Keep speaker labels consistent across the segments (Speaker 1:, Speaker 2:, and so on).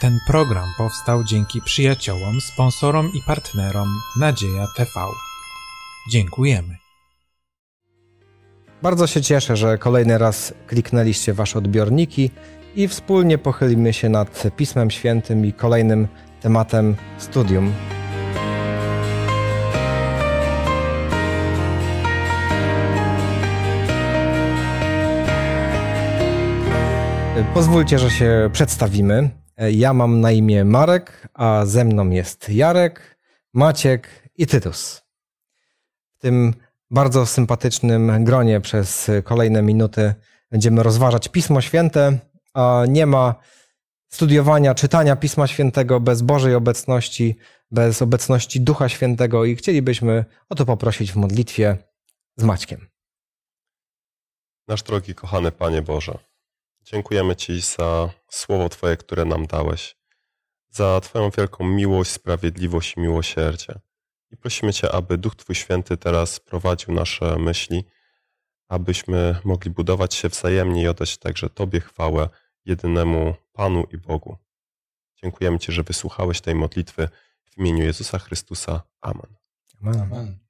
Speaker 1: Ten program powstał dzięki przyjaciołom, sponsorom i partnerom Nadzieja TV. Dziękujemy.
Speaker 2: Bardzo się cieszę, że kolejny raz kliknęliście wasze odbiorniki i wspólnie pochylimy się nad Pismem Świętym i kolejnym tematem studium. Pozwólcie, że się przedstawimy. Ja mam na imię Marek, a ze mną jest Jarek, Maciek i Tytus. W tym bardzo sympatycznym gronie przez kolejne minuty będziemy rozważać Pismo Święte, a nie ma studiowania, czytania Pisma Świętego bez Bożej obecności, bez obecności Ducha Świętego i chcielibyśmy o to poprosić w modlitwie z Maćkiem.
Speaker 3: Nasz drogi, kochany Panie Boże, dziękujemy Ci za słowo Twoje, które nam dałeś, za Twoją wielką miłość, sprawiedliwość i miłosierdzie. I prosimy Cię, aby Duch Twój Święty teraz prowadził nasze myśli, abyśmy mogli budować się wzajemnie i oddać także Tobie chwałę, jedynemu Panu i Bogu. Dziękujemy Ci, że wysłuchałeś tej modlitwy w imieniu Jezusa Chrystusa. Amen.
Speaker 2: Amen.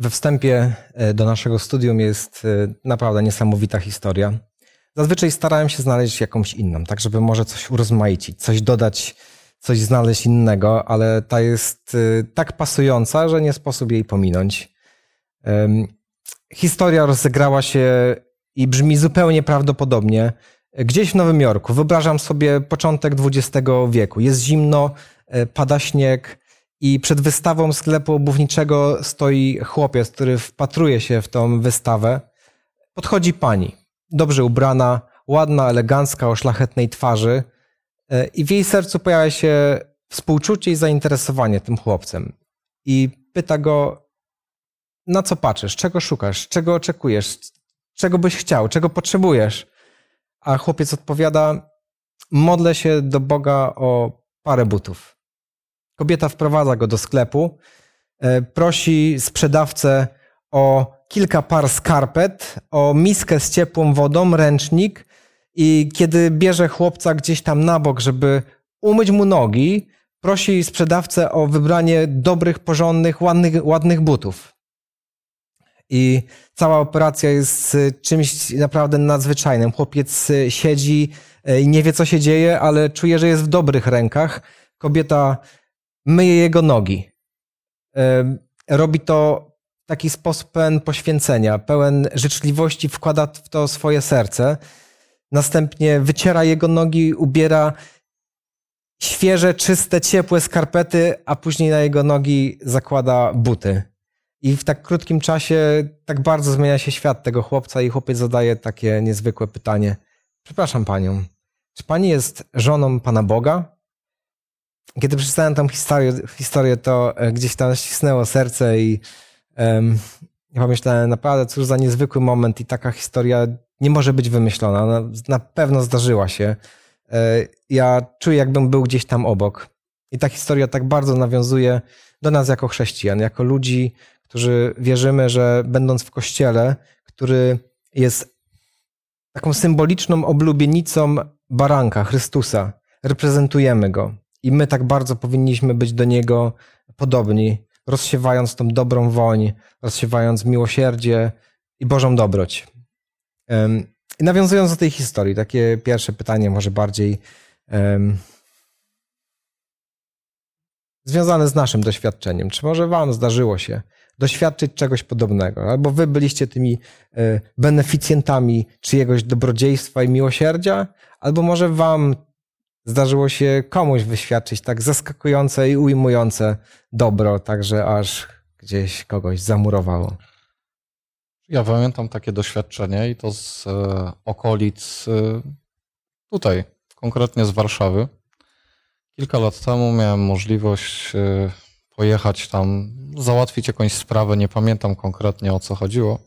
Speaker 2: We wstępie e, do naszego studium jest e, naprawdę niesamowita historia. Zazwyczaj starałem się znaleźć jakąś inną, tak żeby może coś urozmaicić, coś dodać, coś znaleźć innego, ale ta jest e, tak pasująca, że nie sposób jej pominąć. Historia rozegrała się i brzmi zupełnie prawdopodobnie gdzieś w Nowym Jorku. Wyobrażam sobie początek XX wieku. Jest zimno, pada śnieg, i przed wystawą sklepu obuwniczego stoi chłopiec, który wpatruje się w tą wystawę. Podchodzi pani, dobrze ubrana, ładna, elegancka, o szlachetnej twarzy e, i w jej sercu pojawia się współczucie i zainteresowanie tym chłopcem. I pyta go, na co patrzysz, czego szukasz, czego oczekujesz, czego byś chciał, czego potrzebujesz. A chłopiec odpowiada, modlę się do Boga o parę butów. Kobieta wprowadza go do sklepu, e, prosi sprzedawcę o kilka par skarpet, o miskę z ciepłą wodą, ręcznik i kiedy bierze chłopca gdzieś tam na bok, żeby umyć mu nogi, prosi sprzedawcę o wybranie dobrych, porządnych, ładnych, ładnych butów. I cała operacja jest czymś naprawdę nadzwyczajnym. Chłopiec siedzi i nie wie, co się dzieje, ale czuje, że jest w dobrych rękach. Kobieta myje jego nogi. Robi to w taki sposób pełen poświęcenia, pełen życzliwości, wkłada w to swoje serce. Następnie wyciera jego nogi, ubiera świeże, czyste, ciepłe skarpety, a później na jego nogi zakłada buty. I w tak krótkim czasie tak bardzo zmienia się świat tego chłopca i chłopiec zadaje takie niezwykłe pytanie. Przepraszam panią, czy pani jest żoną Pana Boga? Kiedy przeczytałem tą historię, historię, to e, gdzieś tam ścisnęło serce i um, ja pomyślałem, naprawdę, cóż za niezwykły moment i taka historia nie może być wymyślona. Ona na pewno zdarzyła się. E, ja czuję, jakbym był gdzieś tam obok. I ta historia tak bardzo nawiązuje do nas jako chrześcijan, jako ludzi, którzy wierzymy, że będąc w kościele, który jest taką symboliczną oblubienicą baranka, Chrystusa, reprezentujemy go. I my tak bardzo powinniśmy być do Niego podobni, rozsiewając tą dobrą woń, rozsiewając miłosierdzie i Bożą dobroć. I nawiązując do tej historii, takie pierwsze pytanie, może bardziej um, związane z naszym doświadczeniem. Czy może Wam zdarzyło się doświadczyć czegoś podobnego? Albo Wy byliście tymi e, beneficjentami czyjegoś dobrodziejstwa i miłosierdzia? Albo może Wam zdarzyło się komuś wyświadczyć tak zaskakujące i ujmujące dobro, także aż gdzieś kogoś zamurowało.
Speaker 4: Ja pamiętam takie doświadczenie i to z e, okolic e, tutaj, konkretnie z Warszawy. Kilka lat temu miałem możliwość e, pojechać tam, załatwić jakąś sprawę, nie pamiętam konkretnie o co chodziło.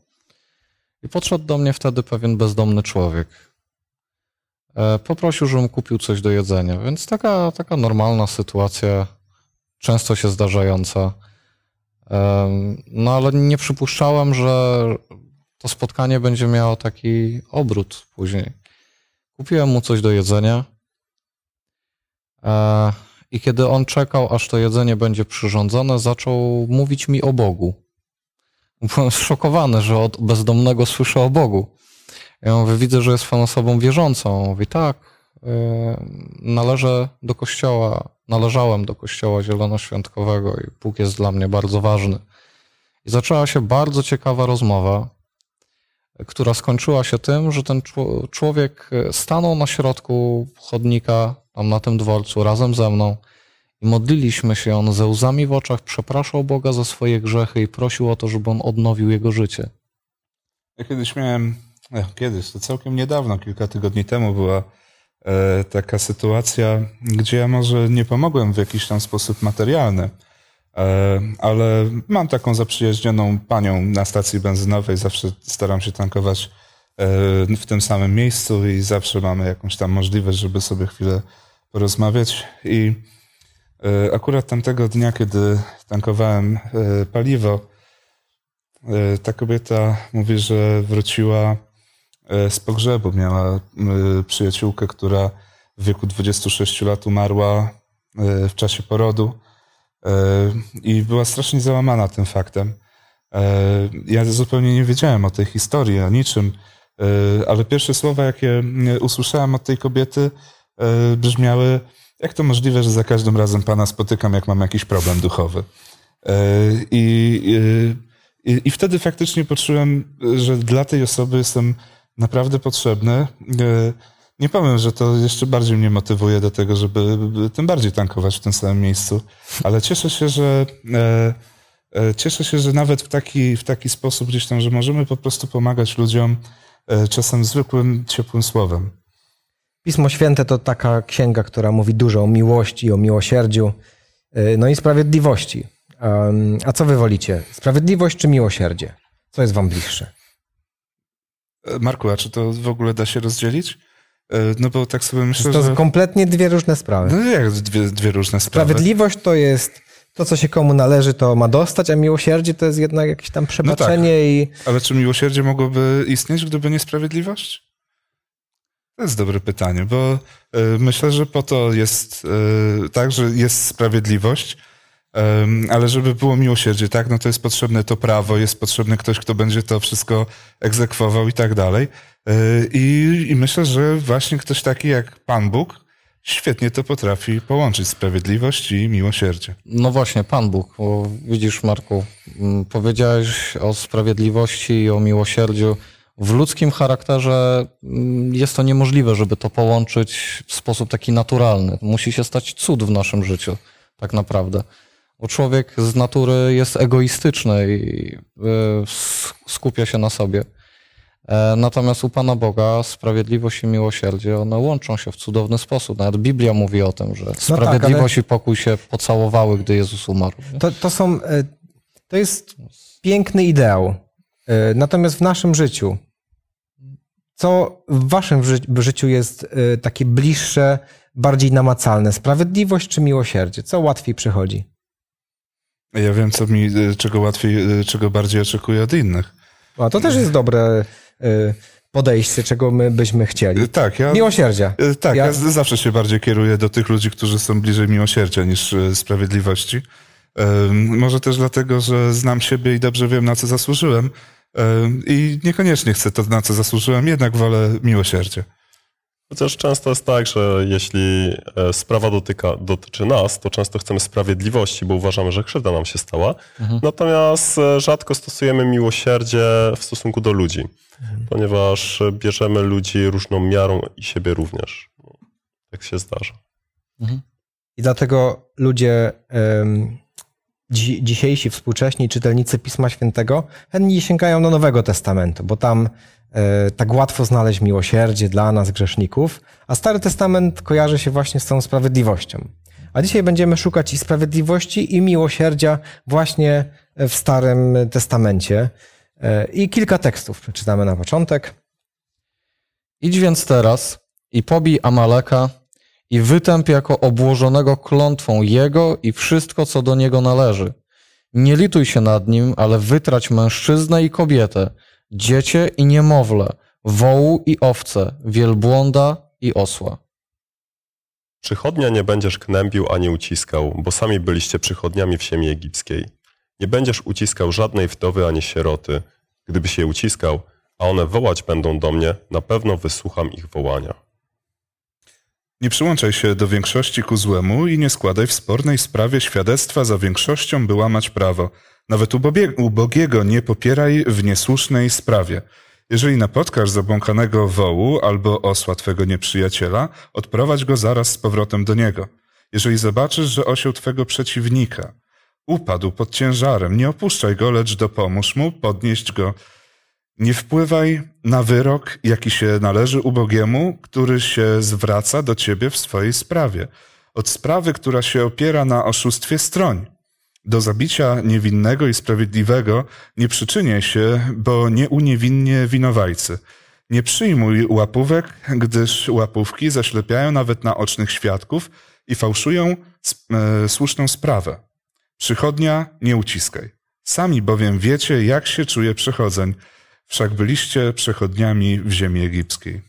Speaker 4: I podszedł do mnie wtedy pewien bezdomny człowiek. E, poprosił, żebym kupił coś do jedzenia. Więc taka, taka normalna sytuacja, często się zdarzająca. E, no ale nie przypuszczałem, że to spotkanie będzie miało taki obrót później. Kupiłem mu coś do jedzenia. E, I kiedy on czekał, aż to jedzenie będzie przyrządzone, zaczął mówić mi o Bogu. Byłem zszokowany, że od bezdomnego słyszę o Bogu. Ja mówię, widzę, że jest pan osobą wierzącą. Mówi, tak, e, należę do kościoła, należałem do kościoła zielonoświątkowego i Bóg jest dla mnie bardzo ważny. I zaczęła się bardzo ciekawa rozmowa, która skończyła się tym, że ten czło- człowiek stanął na środku chodnika, tam na tym dworcu, razem ze mną i modliliśmy się. On ze łzami w oczach przepraszał Boga za swoje grzechy i prosił o to, żeby on odnowił jego życie.
Speaker 5: Ja kiedyś miałem, kiedyś, to całkiem niedawno, kilka tygodni temu była e, taka sytuacja, gdzie ja może nie pomogłem w jakiś tam sposób materialny, e, ale mam taką zaprzyjaźnioną panią na stacji benzynowej, zawsze staram się tankować e, w tym samym miejscu i zawsze mamy jakąś tam możliwość, żeby sobie chwilę porozmawiać. I akurat tamtego dnia, kiedy tankowałem paliwo, Ta kobieta mówi, że wróciła z pogrzebu. Miała e, przyjaciółkę, która w wieku 26 lat umarła e, w czasie porodu e, i była strasznie załamana tym faktem. E, Ja zupełnie nie wiedziałem o tej historii, o niczym, e, ale pierwsze słowa, jakie e, usłyszałem od tej kobiety, e, brzmiały: Jak to możliwe, że za każdym razem pana spotykam, jak mam jakiś problem duchowy? E, I, e, i, I wtedy faktycznie poczułem, że dla tej osoby jestem naprawdę potrzebny. E, Nie powiem, że to jeszcze bardziej mnie motywuje do tego, żeby tym bardziej tankować w tym samym miejscu, ale cieszę się, że e, e, cieszę się, że nawet w taki, w taki sposób gdzieś tam, że możemy po prostu pomagać ludziom e, czasem zwykłym, ciepłym słowem.
Speaker 2: Pismo Święte to taka księga, która mówi dużo o miłości, o miłosierdziu, no i sprawiedliwości. A co wy wolicie? Sprawiedliwość czy miłosierdzie? Co jest wam bliższe?
Speaker 5: E, Marku, a czy to w ogóle da się rozdzielić? E, No bo tak sobie myślę,
Speaker 2: To
Speaker 5: że...
Speaker 2: kompletnie dwie różne sprawy.
Speaker 5: No jak dwie, dwie różne sprawy?
Speaker 2: Sprawiedliwość to jest to, co się komu należy, to ma dostać, a miłosierdzie to jest jednak jakieś tam przebaczenie i
Speaker 5: Ale czy miłosierdzie mogłoby istnieć, gdyby niesprawiedliwość? To jest dobre pytanie, bo y, myślę, że po to jest y, tak, że jest sprawiedliwość, ale żeby było miłosierdzie, tak, no to jest potrzebne to prawo, jest potrzebny ktoś, kto będzie to wszystko egzekwował i tak dalej. Y, I, I myślę, że właśnie ktoś taki jak Pan Bóg świetnie to potrafi połączyć sprawiedliwość i miłosierdzie.
Speaker 4: No właśnie, Pan Bóg. Bo widzisz, Marku, mm, powiedziałeś o sprawiedliwości i o miłosierdziu. W ludzkim charakterze mm, jest to niemożliwe, żeby to połączyć w sposób taki naturalny. Musi się stać cud w naszym życiu, tak naprawdę. Bo człowiek z natury jest egoistyczny i s- skupia się na sobie. E, Natomiast u Pana Boga sprawiedliwość i miłosierdzie, one łączą się w cudowny sposób. Nawet Biblia mówi o tym, że sprawiedliwość i pokój się pocałowały, gdy Jezus umarł.
Speaker 2: to, to są. e, To jest piękny ideał. E, Natomiast w naszym życiu, co w waszym ży życiu jest e, takie bliższe, bardziej namacalne? Sprawiedliwość czy miłosierdzie? Co łatwiej przychodzi?
Speaker 5: Ja wiem, co mi, y, czego łatwiej, y, czego bardziej oczekuję od innych.
Speaker 2: A to też jest dobre e, podejście, czego my byśmy chcieli.
Speaker 5: Tak, ja,
Speaker 2: Miłosierdzia.
Speaker 5: tak,
Speaker 2: Ja-
Speaker 5: ja zawsze się bardziej kieruję do tych ludzi, którzy są bliżej miłosierdzia niż sprawiedliwości. Może też dlatego, że znam siebie i dobrze wiem, na co zasłużyłem. I niekoniecznie chcę to, na co zasłużyłem, jednak wolę miłosierdzie.
Speaker 3: Chociaż często jest tak, że jeśli e, sprawa dotyka, dotyczy nas, to często chcemy sprawiedliwości, bo uważamy, że krzywda nam się stała. Natomiast e, rzadko stosujemy miłosierdzie w stosunku do ludzi, ponieważ e, bierzemy ludzi różną miarą i siebie również. Tak się zdarza.
Speaker 2: I dlatego ludzie, dzi, dzisiejsi współcześni czytelnicy Pisma Świętego chętnie sięgają do Nowego Testamentu, bo tam e, tak łatwo znaleźć miłosierdzie dla nas, grzeszników, a Stary Testament kojarzy się właśnie z tą sprawiedliwością. A dzisiaj będziemy szukać i sprawiedliwości, i miłosierdzia właśnie w Starym Testamencie. E, I kilka tekstów przeczytamy na początek.
Speaker 4: Idź więc teraz i pobij Amaleka i wytęp jako obłożonego klątwą jego i wszystko, co do niego należy. Nie lituj się nad nim, ale wytrać mężczyznę i kobietę, dziecię i niemowlę, wołu i owce, wielbłąda i osła.
Speaker 3: Przychodnia nie będziesz knębił ani uciskał, bo sami byliście przychodniami w ziemi egipskiej. Nie będziesz uciskał żadnej wdowy ani sieroty. Gdybyś je uciskał, a one wołać będą do mnie, na pewno wysłucham ich wołania.
Speaker 5: Nie przyłączaj się do większości ku złemu i nie składaj w spornej sprawie świadectwa za większością, by łamać prawo. Nawet ubogiego nie popieraj w niesłusznej sprawie. Jeżeli napotkasz zabłąkanego wołu albo osła twego nieprzyjaciela, odprowadź go zaraz z powrotem do niego. Jeżeli zobaczysz, że osioł twego przeciwnika upadł pod ciężarem, nie opuszczaj go, lecz dopomóż mu podnieść go. Nie wpływaj na wyrok, jaki się należy ubogiemu, który się zwraca do ciebie w swojej sprawie. Od sprawy, która się opiera na oszustwie stroń. Do zabicia niewinnego i sprawiedliwego nie przyczyniaj się, bo nie uniewinnie winowajcy. Nie przyjmuj łapówek, gdyż łapówki zaślepiają nawet naocznych świadków i fałszują e, słuszną sprawę. Przychodnia nie uciskaj. Sami bowiem wiecie, jak się czuje przechodzeń, wszak byliście przechodniami w ziemi egipskiej.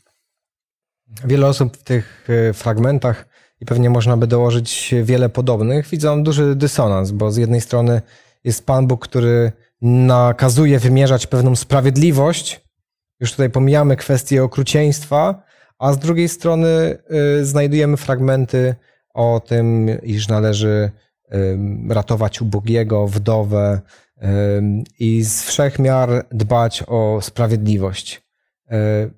Speaker 2: Wiele osób w tych e, fragmentach, i pewnie można by dołożyć wiele podobnych, widzą duży dysonans, bo z jednej strony jest Pan Bóg, który nakazuje wymierzać pewną sprawiedliwość, już tutaj pomijamy kwestię okrucieństwa, a z drugiej strony y, znajdujemy fragmenty o tym, iż należy ratować ubogiego, wdowę i z wszech miar dbać o sprawiedliwość.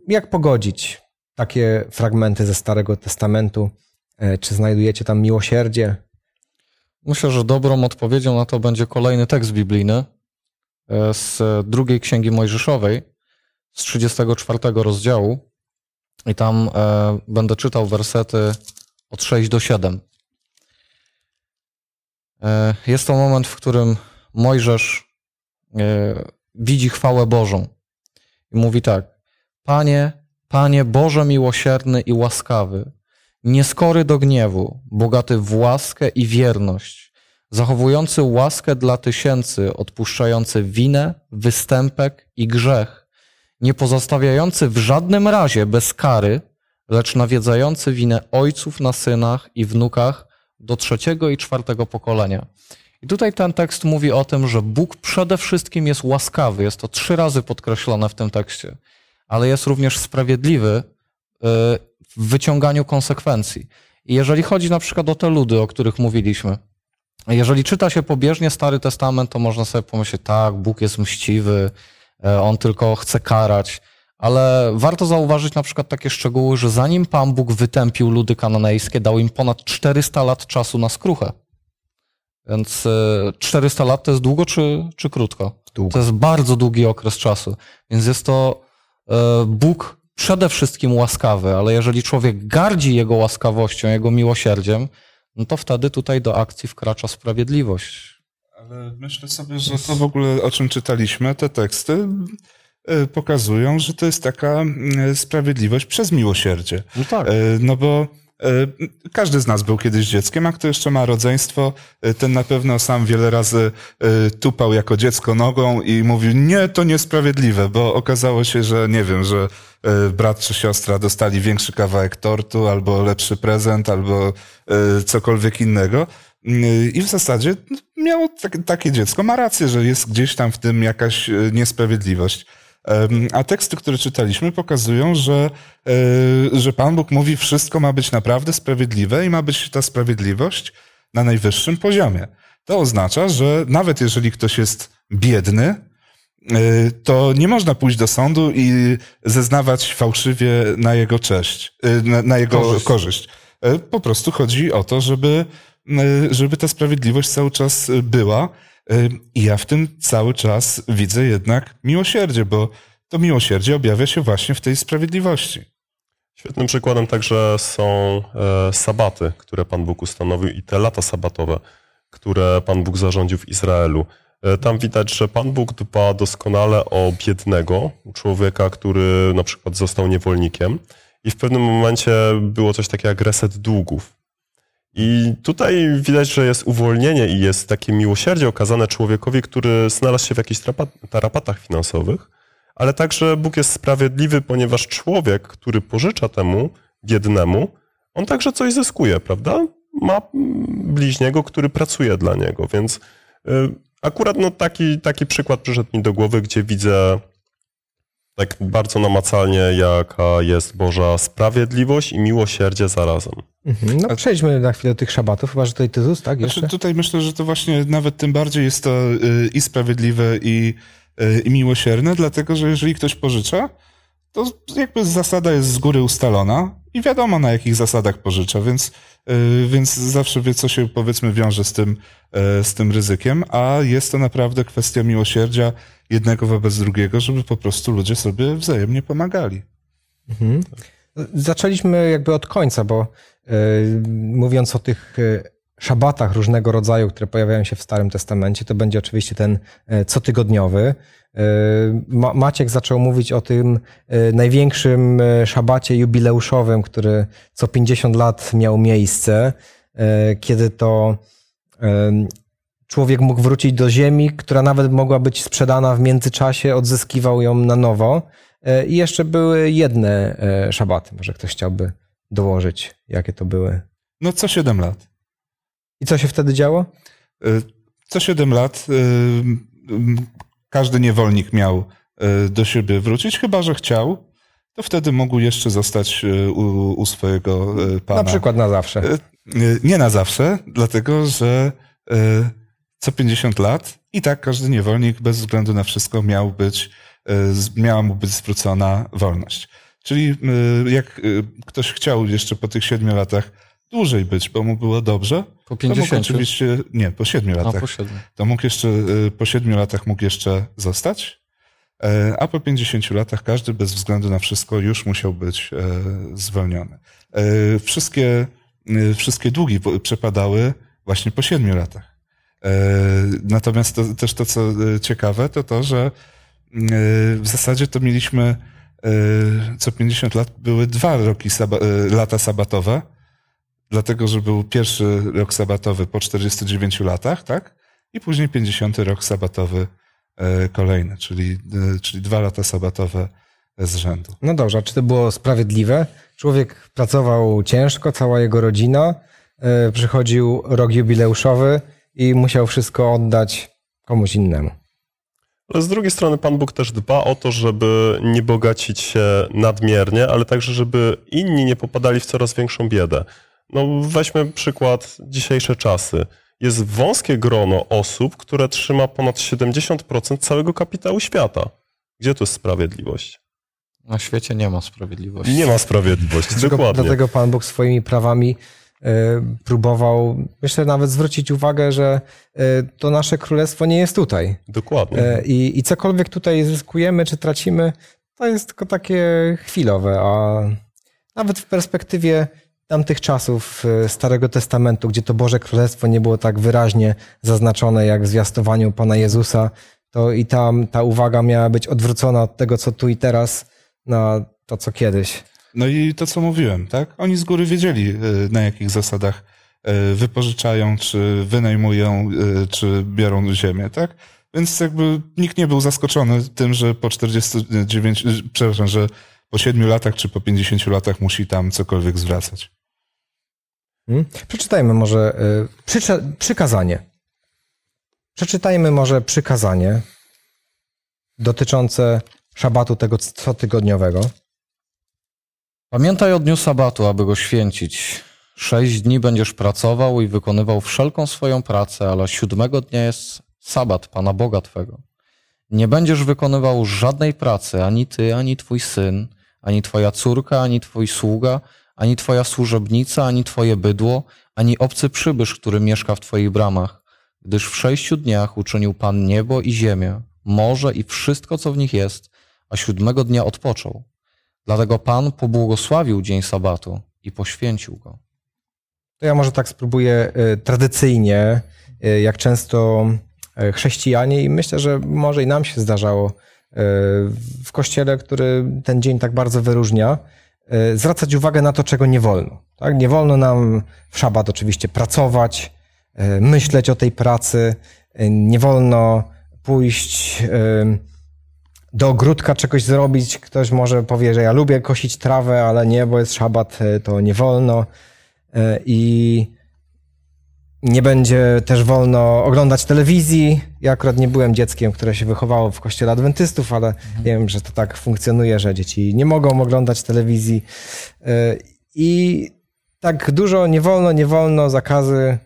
Speaker 2: Jak pogodzić takie fragmenty ze Starego Testamentu? Y, Czy znajdujecie tam miłosierdzie?
Speaker 4: Myślę, że dobrą odpowiedzią na to będzie kolejny tekst biblijny e, z drugiej księgi Mojżeszowej, z 34 rozdziału. I tam e, będę czytał wersety od 6 do 7. E, jest to moment, w którym Mojżesz e, widzi chwałę Bożą i mówi tak: Panie, Panie Boże miłosierny i łaskawy, nieskory do gniewu, bogaty w łaskę i wierność, zachowujący łaskę dla tysięcy, odpuszczający winę, występek i grzech, nie pozostawiający w żadnym razie bez kary, lecz nawiedzający winę ojców na synach i wnukach do trzeciego i czwartego pokolenia. I tutaj ten tekst mówi o tym, że Bóg przede wszystkim jest łaskawy. Jest to trzy razy podkreślone w tym tekście, ale jest również sprawiedliwy y, w wyciąganiu konsekwencji. I jeżeli chodzi na przykład o te ludy, o których mówiliśmy, jeżeli czyta się pobieżnie Stary Testament, to można sobie pomyśleć, tak, Bóg jest mściwy, e, on tylko chce karać, ale warto zauważyć na przykład takie szczegóły, że zanim Pan Bóg wytępił ludy kananejskie, dał im ponad 400 lat czasu na skruchę. Więc e, 400 lat to jest długo czy, czy krótko?
Speaker 2: Długo.
Speaker 4: To jest bardzo długi okres czasu. Więc jest to e, Bóg przede wszystkim łaskawy, ale jeżeli człowiek gardzi Jego łaskawością, Jego miłosierdziem, no to wtedy tutaj do akcji wkracza sprawiedliwość.
Speaker 5: Ale myślę sobie, że to w ogóle, o czym czytaliśmy, te teksty e, pokazują, że to jest taka mm, sprawiedliwość przez miłosierdzie.
Speaker 4: No tak.
Speaker 5: E, No bo e, każdy z nas był kiedyś dzieckiem, a kto jeszcze ma rodzeństwo, e, ten na pewno sam wiele razy e, tupał jako dziecko nogą i mówił, nie, to niesprawiedliwe, bo okazało się, że nie wiem, że e, brat czy siostra dostali większy kawałek tortu, albo lepszy prezent, albo e, cokolwiek innego. Mm, I w zasadzie miało tak, takie dziecko, ma rację, że jest gdzieś tam w tym jakaś e, niesprawiedliwość. A teksty, które czytaliśmy, pokazują, że, e, że Pan Bóg mówi, wszystko ma być naprawdę sprawiedliwe i ma być ta sprawiedliwość na najwyższym poziomie. To oznacza, że nawet jeżeli ktoś jest biedny, e, to nie można pójść do sądu i zeznawać fałszywie na jego cześć, e, na, na jego
Speaker 4: Korzyść.
Speaker 5: korzyść. Po prostu chodzi o to, żeby, żeby ta sprawiedliwość cały czas była. I ja w tym cały czas widzę jednak miłosierdzie, bo to miłosierdzie objawia się właśnie w tej sprawiedliwości.
Speaker 3: Świetnym przykładem także są e, sabaty, które Pan Bóg ustanowił i te lata sabatowe, które Pan Bóg zarządził w Izraelu. E, Tam widać, że Pan Bóg dba doskonale o biednego człowieka, który na przykład został niewolnikiem i w pewnym momencie było coś takiego jak reset długów. I tutaj widać, że jest uwolnienie i jest takie miłosierdzie okazane człowiekowi, który znalazł się w jakichś tarapatach finansowych, ale także Bóg jest sprawiedliwy, ponieważ człowiek, który pożycza temu biednemu, on także coś zyskuje, prawda? Ma bliźniego, który pracuje dla niego, więc y, akurat no, taki, taki przykład przyszedł mi do głowy, gdzie widzę tak bardzo namacalnie, jaka jest Boża sprawiedliwość i miłosierdzie zarazem.
Speaker 2: Mhm. No przejdźmy na chwilę do tych szabatów, chyba że tutaj Tytus, tak? Jeszcze?
Speaker 5: Znaczy, tutaj myślę, że to właśnie nawet tym bardziej jest to y, i sprawiedliwe, i, y, i miłosierne, dlatego że jeżeli ktoś pożycza, to jakby zasada jest z góry ustalona i wiadomo na jakich zasadach pożycza, więc, y, więc zawsze wie, co się powiedzmy wiąże z tym, y, z tym ryzykiem, a jest to naprawdę kwestia miłosierdzia jednego wobec drugiego, żeby po prostu ludzie sobie wzajemnie pomagali.
Speaker 2: Mhm. Zaczęliśmy jakby od końca, bo y, mówiąc o tych y, szabatach różnego rodzaju, które pojawiają się w Starym Testamencie, to będzie oczywiście ten y, cotygodniowy. Ma Maciek zaczął mówić o tym największym szabacie jubileuszowym, który co 50 lat miał miejsce, kiedy to człowiek mógł wrócić do ziemi, która nawet mogła być sprzedana w międzyczasie, odzyskiwał ją na nowo. E, I jeszcze były jedne e, szabaty. Może ktoś chciałby dołożyć, jakie to były.
Speaker 5: No co 7 lat.
Speaker 2: I co się wtedy działo?
Speaker 5: E, co 7 lat każdy niewolnik miał do siebie wrócić, chyba że chciał. To wtedy mógł jeszcze zostać u, u swojego pana.
Speaker 2: Na przykład na zawsze.
Speaker 5: Nie na zawsze, dlatego że co 50 lat i tak każdy niewolnik bez względu na wszystko miał być, miała mu być zwrócona wolność. Czyli jak ktoś chciał jeszcze po tych siedmiu latach dłużej być, bo mu było dobrze,
Speaker 4: po 50.
Speaker 5: to mógł oczywiście, nie, po siedmiu latach. A,
Speaker 4: po siedmiu.
Speaker 5: To mógł jeszcze, po siedmiu latach mógł jeszcze zostać, a po 50 latach każdy bez względu na wszystko już musiał być zwolniony. Wszystkie, wszystkie długi przepadały właśnie po siedmiu latach. E, natomiast to, też to, co e, ciekawe, to to, że e, w zasadzie to mieliśmy co 50 lat były dwa roki lata sabatowe, dlatego, że był pierwszy rok sabatowy po 49 latach, tak? I później 50 rok sabatowy kolejny, czyli, czyli dwa lata sabatowe z rzędu.
Speaker 2: No dobrze, a czy to było sprawiedliwe? Człowiek pracował ciężko, cała jego rodzina, przychodził rok jubileuszowy, i musiał wszystko oddać komuś innemu.
Speaker 3: Ale z drugiej strony Pan Bóg też dba o to, żeby nie bogacić się nadmiernie, ale także, żeby inni nie popadali w coraz większą biedę. No weźmy przykład dzisiejsze czasy. Jest wąskie grono osób, które trzyma ponad 70% całego kapitału świata. Gdzie tu jest sprawiedliwość?
Speaker 4: Na świecie nie ma sprawiedliwości.
Speaker 3: Nie ma sprawiedliwości,
Speaker 2: dlatego,
Speaker 3: dokładnie.
Speaker 2: Dlatego Pan Bóg swoimi prawami E, próbował, myślę, nawet zwrócić uwagę, że e, to nasze królestwo nie jest tutaj.
Speaker 3: Dokładnie.
Speaker 2: E, I, I cokolwiek tutaj zyskujemy czy tracimy, to jest tylko takie chwilowe, a nawet w perspektywie tamtych czasów Starego Testamentu, gdzie to Boże Królestwo nie było tak wyraźnie zaznaczone jak w zwiastowaniu Pana Jezusa, to i tam ta uwaga miała być odwrócona od tego, co tu i teraz, na to, co kiedyś.
Speaker 5: No i to, co mówiłem, tak? Oni z góry wiedzieli, e, na jakich zasadach e, wypożyczają, czy wynajmują, e, czy biorą ziemię, tak? Więc jakby nikt nie był zaskoczony tym, że po 49, przepraszam, że po 7 latach czy po 50 latach musi tam cokolwiek zwracać.
Speaker 2: Hmm? Przeczytajmy może przykazanie. Przeczytajmy może przykazanie dotyczące szabatu tego cotygodniowego.
Speaker 4: Pamiętaj o dniu sabatu, aby go święcić. Sześć dni będziesz pracował i wykonywał wszelką swoją pracę, ale siódmego dnia jest sabat Pana Boga Twego. Nie będziesz wykonywał żadnej pracy, ani ty, ani twój syn, ani twoja córka, ani twój sługa, ani twoja służebnica, ani twoje bydło, ani obcy przybysz, który mieszka w twoich bramach, gdyż w sześciu dniach uczynił Pan niebo i ziemię, morze i wszystko, co w nich jest, a siódmego dnia odpoczął. Dlatego Pan pobłogosławił dzień sabatu i poświęcił go.
Speaker 2: To ja może tak spróbuję y, tradycyjnie, y, jak często y, chrześcijanie, i myślę, że może i nam się zdarzało w kościele, który ten dzień tak bardzo wyróżnia, zwracać uwagę na to, czego nie wolno. Tak? Nie wolno nam w szabat oczywiście pracować, myśleć o tej pracy, nie wolno pójść do ogródka czegoś zrobić. Ktoś może powie, że ja lubię kosić trawę, ale nie, bo jest szabat, e, to nie wolno. E, I nie będzie też wolno oglądać telewizji. Ja akurat nie byłem dzieckiem, które się wychowało w kościele adwentystów, ale wiem, że to tak funkcjonuje, że dzieci nie mogą oglądać telewizji. E, I tak dużo nie wolno, nie wolno, zakazy.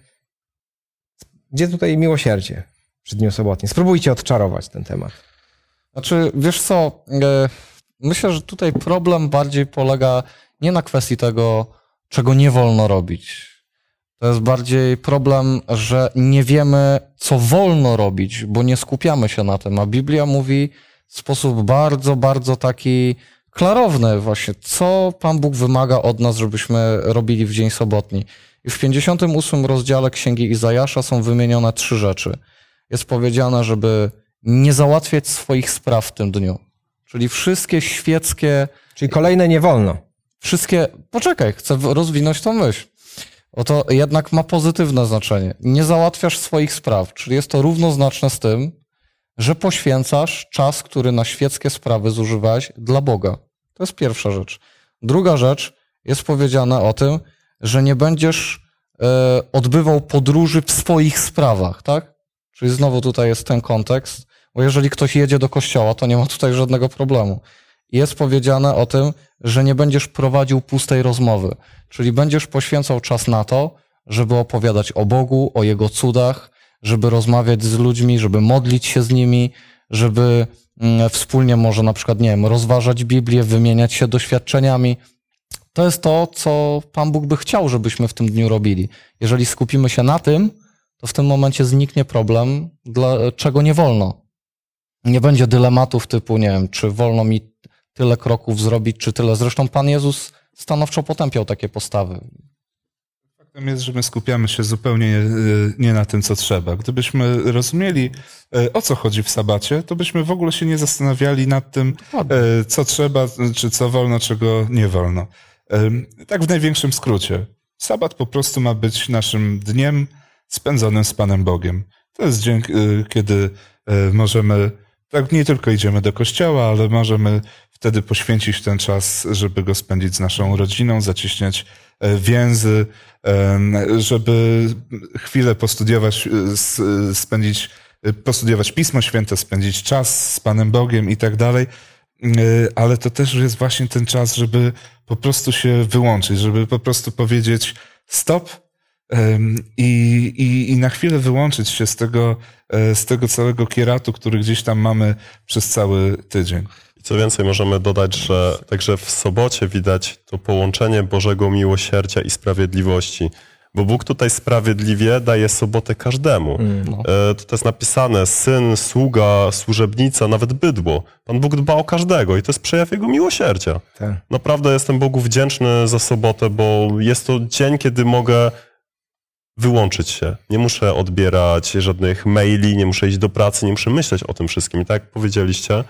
Speaker 2: Gdzie tutaj miłosierdzie przy Dniu Sobotnim? Spróbujcie odczarować ten temat.
Speaker 4: Znaczy, wiesz co, e, myślę, że tutaj problem bardziej polega nie na kwestii tego, czego nie wolno robić. To jest bardziej problem, że nie wiemy, co wolno robić, bo nie skupiamy się na tym. A Biblia mówi w sposób bardzo, bardzo taki klarowny właśnie, co Pan Bóg wymaga od nas, żebyśmy robili w dzień sobotni. I w 58 rozdziale Księgi Izajasza są wymienione trzy rzeczy. Jest powiedziane, żeby nie załatwiać swoich spraw w tym dniu. Czyli wszystkie świeckie,
Speaker 2: Czyli kolejne nie wolno.
Speaker 4: wszystkie. Poczekaj, chcę rozwinąć tą myśl. Oto jednak ma pozytywne znaczenie. Nie załatwiasz swoich spraw, czyli jest to równoznaczne z tym, że poświęcasz czas, który na świeckie sprawy zużywałeś dla Boga. To jest pierwsza rzecz. Druga rzecz jest powiedziane o tym, że nie będziesz e, odbywał podróży w swoich sprawach, tak? Czyli znowu tutaj jest ten kontekst, bo jeżeli ktoś jedzie do kościoła, to nie ma tutaj żadnego problemu. Jest powiedziane o tym, że nie będziesz prowadził pustej rozmowy, czyli będziesz poświęcał czas na to, żeby opowiadać o Bogu, o Jego cudach, żeby rozmawiać z ludźmi, żeby modlić się z nimi, żeby mm, wspólnie może na przykład, nie wiem, rozważać Biblię, wymieniać się doświadczeniami. To jest to, co Pan Bóg by chciał, żebyśmy w tym dniu robili. Jeżeli skupimy się na tym, to w tym momencie zniknie problem, dla czego nie wolno. Nie będzie dylematów typu, nie wiem, czy wolno mi tyle kroków zrobić, czy tyle. Zresztą Pan Jezus stanowczo potępiał takie postawy.
Speaker 5: Faktem jest, że my skupiamy się zupełnie nie, nie na tym, co trzeba. Gdybyśmy rozumieli, e, o co chodzi w sabacie, to byśmy w ogóle się nie zastanawiali nad tym, e, co trzeba, czy co wolno, czego nie wolno. E, Tak w największym skrócie. Sabat po prostu ma być naszym dniem spędzonym z Panem Bogiem. To jest dzień, kiedy możemy, tak nie tylko idziemy do kościoła, ale możemy wtedy poświęcić ten czas, żeby go spędzić z naszą rodziną, zacieśniać e, więzy, żeby chwilę postudiować, e, e, spędzić, postudiować Pismo Święte, spędzić czas z Panem Bogiem i tak dalej. Ale to też jest właśnie ten czas, żeby po prostu się wyłączyć, żeby po prostu powiedzieć stop i, i, i na chwilę wyłączyć się z tego, z tego całego kieratu, który gdzieś tam mamy przez cały tydzień.
Speaker 3: I co więcej, możemy dodać, że także w sobocie widać to połączenie Bożego miłosierdzia i sprawiedliwości. Bo Bóg tutaj sprawiedliwie daje sobotę każdemu.
Speaker 4: No.
Speaker 3: E, To jest napisane, syn, sługa, służebnica, nawet bydło. Pan Bóg dba o każdego i to jest przejaw Jego miłosierdzia.
Speaker 2: Tak.
Speaker 3: Naprawdę jestem Bogu wdzięczny za sobotę, bo jest to dzień, kiedy mogę wyłączyć się. Nie muszę odbierać żadnych maili, nie muszę iść do pracy, nie muszę myśleć o tym wszystkim. I tak jak powiedzieliście,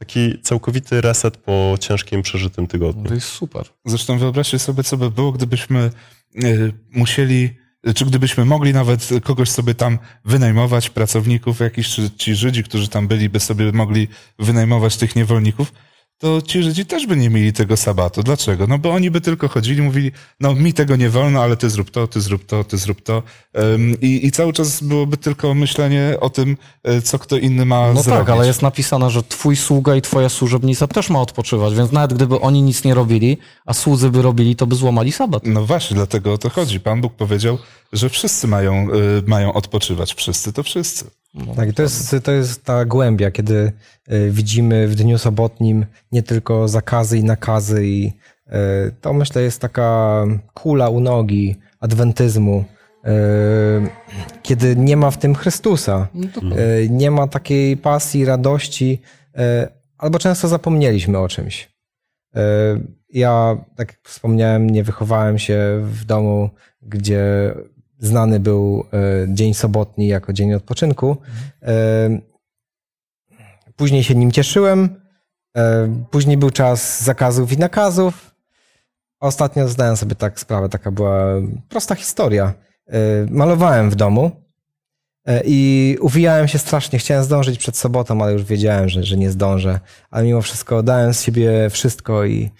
Speaker 3: taki całkowity reset po ciężkim, przeżytym tygodniu.
Speaker 4: To jest super.
Speaker 5: Zresztą wyobraźcie sobie, co by było, gdybyśmy e, musieli, czy gdybyśmy mogli nawet kogoś sobie tam wynajmować, pracowników jakichś, czy ci Żydzi, którzy tam byli, by sobie mogli wynajmować tych niewolników, to ci Żydzi też by nie mieli tego sabatu. Dlaczego? No bo oni by tylko chodzili, mówili, no mi tego nie wolno, ale ty zrób to, ty zrób to, ty zrób to. Em, I, i cały czas byłoby tylko myślenie o tym, e, co kto inny ma
Speaker 4: No
Speaker 5: zrobić.
Speaker 4: tak, ale jest napisane, że twój sługa i twoja służebnica też ma odpoczywać, więc nawet gdyby oni nic nie robili, a słudzy by robili, to by złamali sabat.
Speaker 5: No właśnie, dlatego o to chodzi. Pan Bóg powiedział, że wszyscy mają, y, mają odpoczywać. Wszyscy to wszyscy.
Speaker 2: Tak, i to jest, to jest ta głębia, kiedy y, widzimy w dniu sobotnim nie tylko zakazy i nakazy, i y, to myślę jest taka kula u nogi adwentyzmu, y, kiedy nie ma w tym Chrystusa, y, nie ma takiej pasji, radości, albo często zapomnieliśmy o czymś. Ja, tak jak wspomniałem, nie wychowałem się w domu, gdzie znany był e, dzień sobotni jako dzień odpoczynku. E, Później się nim cieszyłem. E, Później był czas zakazów i nakazów. Ostatnio zdałem sobie tak sprawę, taka była prosta historia. Malowałem w domu I uwijałem się strasznie, chciałem zdążyć przed sobotą, ale już wiedziałem, że, że nie zdążę. Ale mimo wszystko dałem z siebie wszystko i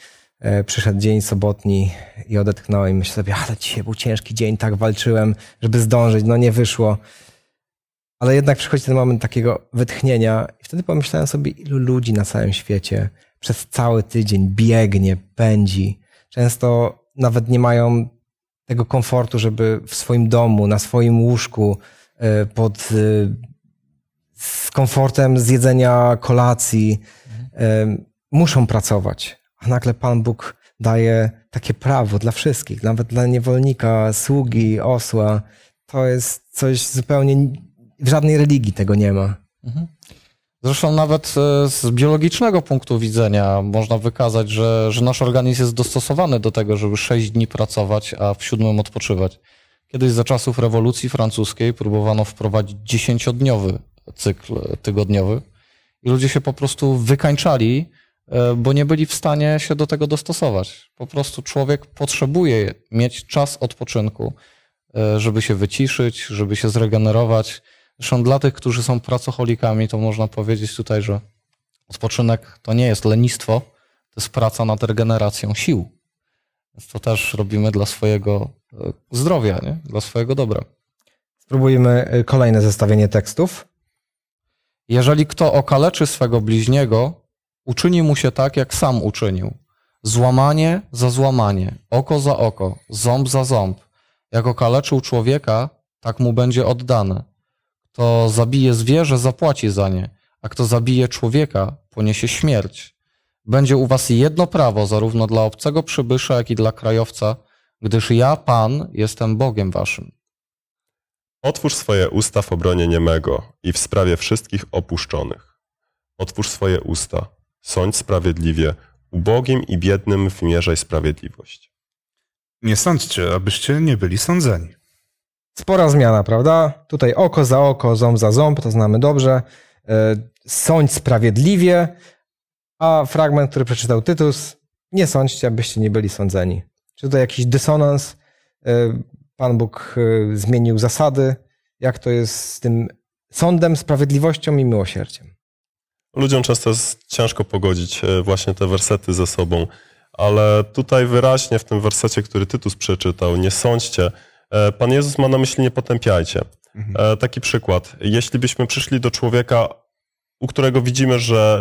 Speaker 2: przyszedł dzień sobotni i odetchnąłem. Myślę sobie, ale dzisiaj był ciężki dzień, tak walczyłem, żeby zdążyć, no nie wyszło. Ale jednak przychodzi ten moment takiego wytchnienia i wtedy pomyślałem sobie, ilu ludzi na całym świecie przez cały tydzień biegnie, pędzi. Często nawet nie mają tego komfortu, żeby w swoim domu, na swoim łóżku, e, pod e, z komfortem zjedzenia kolacji, e, muszą pracować. A nagle Pan Bóg daje takie prawo dla wszystkich, nawet dla niewolnika, sługi, osła. To jest coś zupełnie w żadnej religii tego nie ma.
Speaker 4: Zresztą nawet e, z biologicznego punktu widzenia można wykazać, że, że nasz organizm jest dostosowany do tego, żeby 6 dni pracować, a w siódmym odpoczywać. Kiedyś za czasów rewolucji francuskiej próbowano wprowadzić dziesięciodniowy cykl tygodniowy i ludzie się po prostu wykańczali, e, bo nie byli w stanie się do tego dostosować. Po prostu człowiek potrzebuje mieć czas odpoczynku, e, żeby się wyciszyć, żeby się zregenerować. Zresztą dla tych, którzy są pracocholikami, to można powiedzieć tutaj, że odpoczynek to nie jest lenistwo, to jest praca nad regeneracją sił. Więc to też robimy dla swojego e, zdrowia, nie? dla swojego dobra.
Speaker 2: Spróbujmy kolejne zestawienie tekstów.
Speaker 4: Jeżeli kto okaleczy swego bliźniego, uczyni mu się tak, jak sam uczynił. Złamanie za złamanie, oko za oko, ząb za ząb. Jak okaleczył człowieka, tak mu będzie oddane. Kto zabije zwierzę, zapłaci za nie, a kto zabije człowieka, poniesie śmierć. Będzie u was jedno prawo, zarówno dla obcego przybysza, jak i dla krajowca, gdyż ja, Pan, jestem Bogiem waszym.
Speaker 3: Otwórz swoje usta w obronie niemego i w sprawie wszystkich opuszczonych. Otwórz swoje usta, sądź sprawiedliwie, ubogim i biednym wymierzaj sprawiedliwość.
Speaker 5: Nie sądźcie, abyście nie byli sądzeni.
Speaker 2: Spora zmiana, prawda? Tutaj oko za oko, ząb za ząb, to znamy dobrze. E, Sądź sprawiedliwie, a fragment, który przeczytał Tytus, nie sądźcie, abyście nie byli sądzeni. Czy tutaj jakiś dysonans? E, Pan Bóg e, zmienił zasady. Jak to jest z tym sądem, sprawiedliwością i miłosierdziem?
Speaker 3: Ludziom często jest ciężko pogodzić e, właśnie te wersety ze sobą, ale tutaj wyraźnie w tym wersecie, który Tytus przeczytał, nie sądźcie, e, Pan Jezus ma na myśli nie potępiajcie. E, Taki przykład. Jeśli byśmy przyszli do człowieka, u którego widzimy, że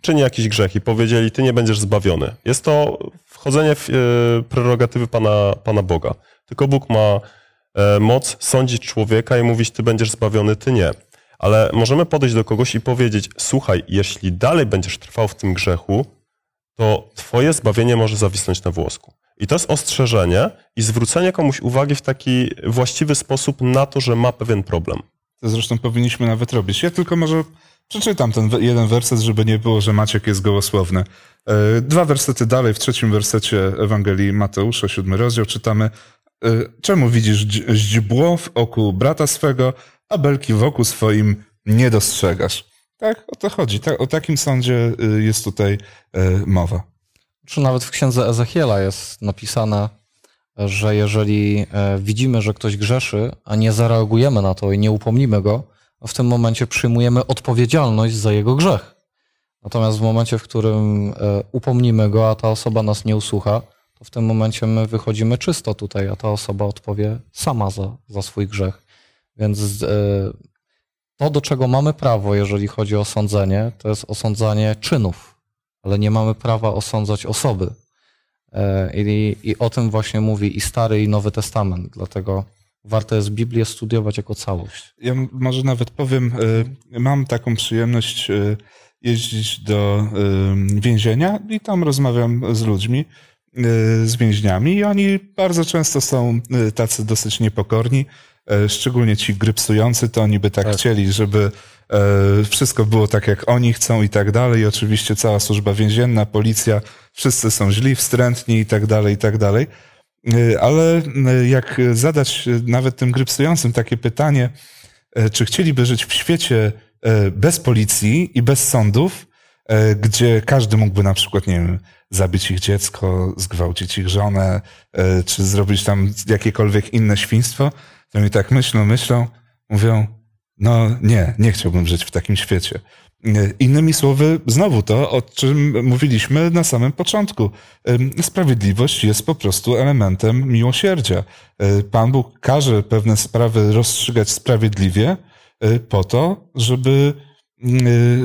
Speaker 3: czyni jakiś grzech i powiedzieli, ty nie będziesz zbawiony. Jest to wchodzenie w prerogatywy Pana, Pana Boga. Tylko Bóg ma moc sądzić człowieka i mówić, ty będziesz zbawiony, ty nie. Ale możemy podejść do kogoś i powiedzieć, słuchaj, jeśli dalej będziesz trwał w tym grzechu, to twoje zbawienie może zawisnąć na włosku. I to jest ostrzeżenie i zwrócenie komuś uwagi w taki właściwy sposób na to, że ma pewien problem.
Speaker 5: To zresztą powinniśmy nawet robić. Ja tylko może przeczytam ten jeden werset, żeby nie było, że Maciek jest gołosłowny. E, Dwa wersety dalej, w trzecim wersecie Ewangelii Mateusza, siódmy rozdział, czytamy e, Czemu widzisz dź- źdźbło w oku brata swego, a belki w oku swoim nie dostrzegasz? Tak, o to chodzi. Tak, o takim sądzie y, jest tutaj e, mowa.
Speaker 4: Czy nawet w księdze Ezechiela jest napisane, że jeżeli e, widzimy, że ktoś grzeszy, a nie zareagujemy na to i nie upomnimy go, w tym momencie przyjmujemy odpowiedzialność za jego grzech. Natomiast w momencie, w którym e, upomnimy go, a ta osoba nas nie usłucha, to w tym momencie my wychodzimy czysto tutaj, a ta osoba odpowie sama za, za swój grzech. Więc e, to, do czego mamy prawo, jeżeli chodzi o sądzenie, to jest osądzanie czynów, ale nie mamy prawa osądzać osoby. E, I, I o tym właśnie mówi i Stary, i Nowy Testament. Dlatego warto jest Biblię studiować jako całość.
Speaker 5: Ja może nawet powiem, y, mam taką przyjemność jeździć do więzienia i tam rozmawiam z ludźmi, z więźniami i oni bardzo często są tacy dosyć niepokorni, szczególnie ci grypsujący, to oni by tak,
Speaker 4: Tak.
Speaker 5: chcieli, żeby y, wszystko było tak, jak oni chcą i tak dalej. I oczywiście cała służba więzienna, policja, wszyscy są źli, wstrętni i tak dalej, i tak dalej. Y, Ale jak zadać nawet tym grypsującym takie pytanie, czy chcieliby żyć w świecie bez policji i bez sądów, gdzie każdy mógłby na przykład, nie wiem, zabić ich dziecko, zgwałcić ich żonę, czy zrobić tam jakiekolwiek inne świństwo, to mi tak myślą, myślą, mówią, No nie, nie chciałbym żyć w takim świecie. Innymi słowy, znowu to, o czym mówiliśmy na samym początku. Sprawiedliwość jest po prostu elementem miłosierdzia. Pan Bóg każe pewne sprawy rozstrzygać sprawiedliwie po to, żeby,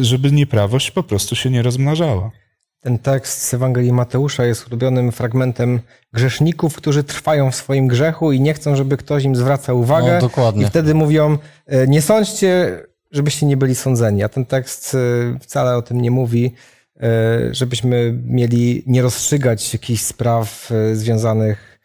Speaker 5: żeby nieprawość po prostu się nie rozmnażała.
Speaker 2: Ten tekst z Ewangelii Mateusza jest ulubionym fragmentem grzeszników, którzy trwają w swoim grzechu i nie chcą, żeby ktoś im zwracał uwagę.
Speaker 4: No, dokładnie.
Speaker 2: I wtedy mówią, e, nie sądźcie, żebyście nie byli sądzeni. A ten tekst e, wcale o tym nie mówi, e, żebyśmy mieli nie rozstrzygać jakichś spraw związanych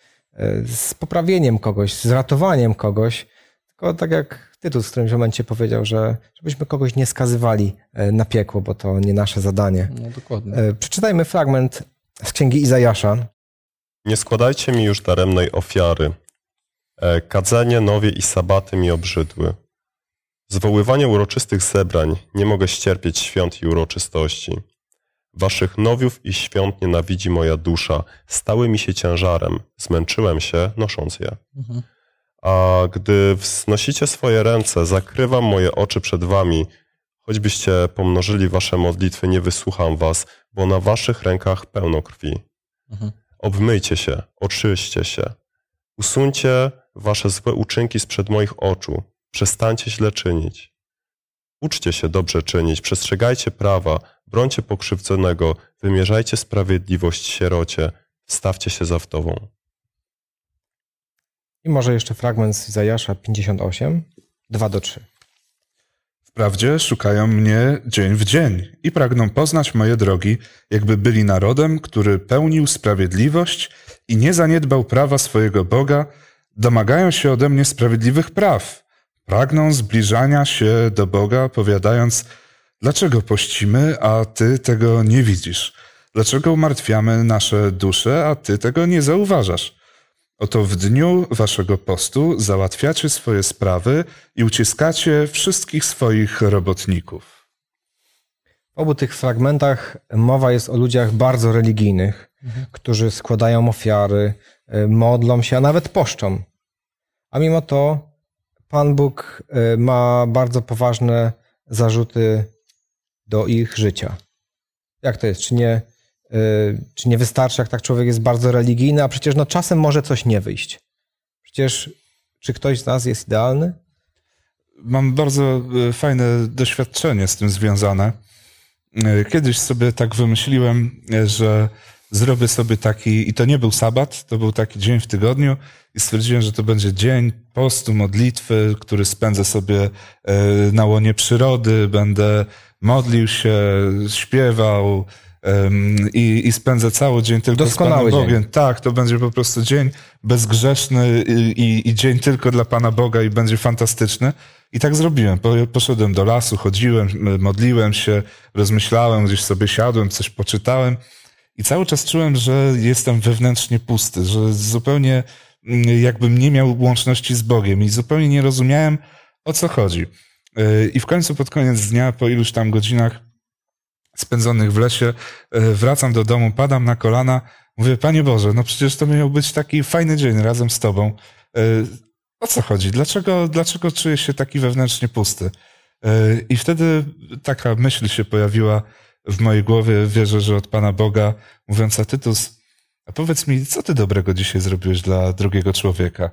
Speaker 2: z poprawieniem kogoś, z ratowaniem kogoś, tylko tak jak Tytus w którymś momencie powiedział, że żebyśmy kogoś nie skazywali na piekło, bo to nie nasze zadanie.
Speaker 4: No, dokładnie.
Speaker 2: Przeczytajmy fragment z księgi Izajasza.
Speaker 3: Nie składajcie mi już daremnej ofiary. Kadzenie, nowie i sabaty mi obrzydły. Zwoływanie uroczystych zebrań nie mogę ścierpieć świąt i uroczystości. Waszych nowiów i świąt nienawidzi moja dusza, stały mi się ciężarem, zmęczyłem się, nosząc je.
Speaker 4: Mhm.
Speaker 3: A gdy wznosicie swoje ręce, zakrywam moje oczy przed wami, choćbyście pomnożyli wasze modlitwy, nie wysłucham was, bo na waszych rękach pełno krwi.
Speaker 4: Mhm.
Speaker 3: Obmyjcie się, oczyście się. Usuńcie wasze złe uczynki sprzed moich oczu. Przestańcie źle czynić. Uczcie się dobrze czynić, przestrzegajcie prawa, brońcie pokrzywdzonego, wymierzajcie sprawiedliwość sierocie, stawcie się za wdową.
Speaker 2: I może jeszcze fragment z Izajasza 58, 2 do 3.
Speaker 5: Wprawdzie szukają mnie dzień w dzień i pragną poznać moje drogi, jakby byli narodem, który pełnił sprawiedliwość i nie zaniedbał prawa swojego Boga, domagają się ode mnie sprawiedliwych praw, pragną zbliżania się do Boga, powiadając, dlaczego pościmy, a Ty tego nie widzisz? Dlaczego umartwiamy nasze dusze, a Ty tego nie zauważasz? Oto w dniu waszego postu załatwiacie swoje sprawy i uciskacie wszystkich swoich robotników.
Speaker 2: W obu tych fragmentach mowa jest o ludziach bardzo religijnych, mhm. którzy składają ofiary, y, modlą się, a nawet poszczą. A mimo to Pan Bóg y, ma bardzo poważne zarzuty do ich życia. Jak to jest? Czy nie, czy nie wystarczy, jak tak człowiek jest bardzo religijny, a przecież no, czasem może coś nie wyjść. Przecież czy ktoś z nas jest idealny?
Speaker 5: Mam bardzo fajne doświadczenie z tym związane. Kiedyś sobie tak wymyśliłem, że zrobię sobie taki, i to nie był sabat, to był taki dzień w tygodniu, i stwierdziłem, że to będzie dzień postu, modlitwy, który spędzę sobie na łonie przyrody, będę modlił się, śpiewał i, i spędzę cały dzień tylko
Speaker 2: Doskonały
Speaker 5: z Panem Bogiem.
Speaker 2: Dzień.
Speaker 5: Tak, to będzie po prostu dzień bezgrzeszny i, i, i dzień tylko dla Pana Boga i będzie fantastyczny. I tak zrobiłem. Poszedłem do lasu, chodziłem, modliłem się, rozmyślałem, gdzieś sobie siadłem, coś poczytałem. I cały czas czułem, że jestem wewnętrznie pusty, że zupełnie jakbym nie miał łączności z Bogiem i zupełnie nie rozumiałem, o co chodzi. Y, I w końcu pod koniec dnia, po iluś tam godzinach spędzonych w lesie, y, wracam do domu, padam na kolana, mówię, Panie Boże, no przecież to miał być taki fajny dzień razem z Tobą. Y, o co chodzi? Dlaczego, dlaczego czuję się taki wewnętrznie pusty? I wtedy taka myśl się pojawiła, w mojej głowie wierzę, że od Pana Boga, mówiąc a Tytus, a powiedz mi, co ty dobrego dzisiaj zrobiłeś dla drugiego człowieka?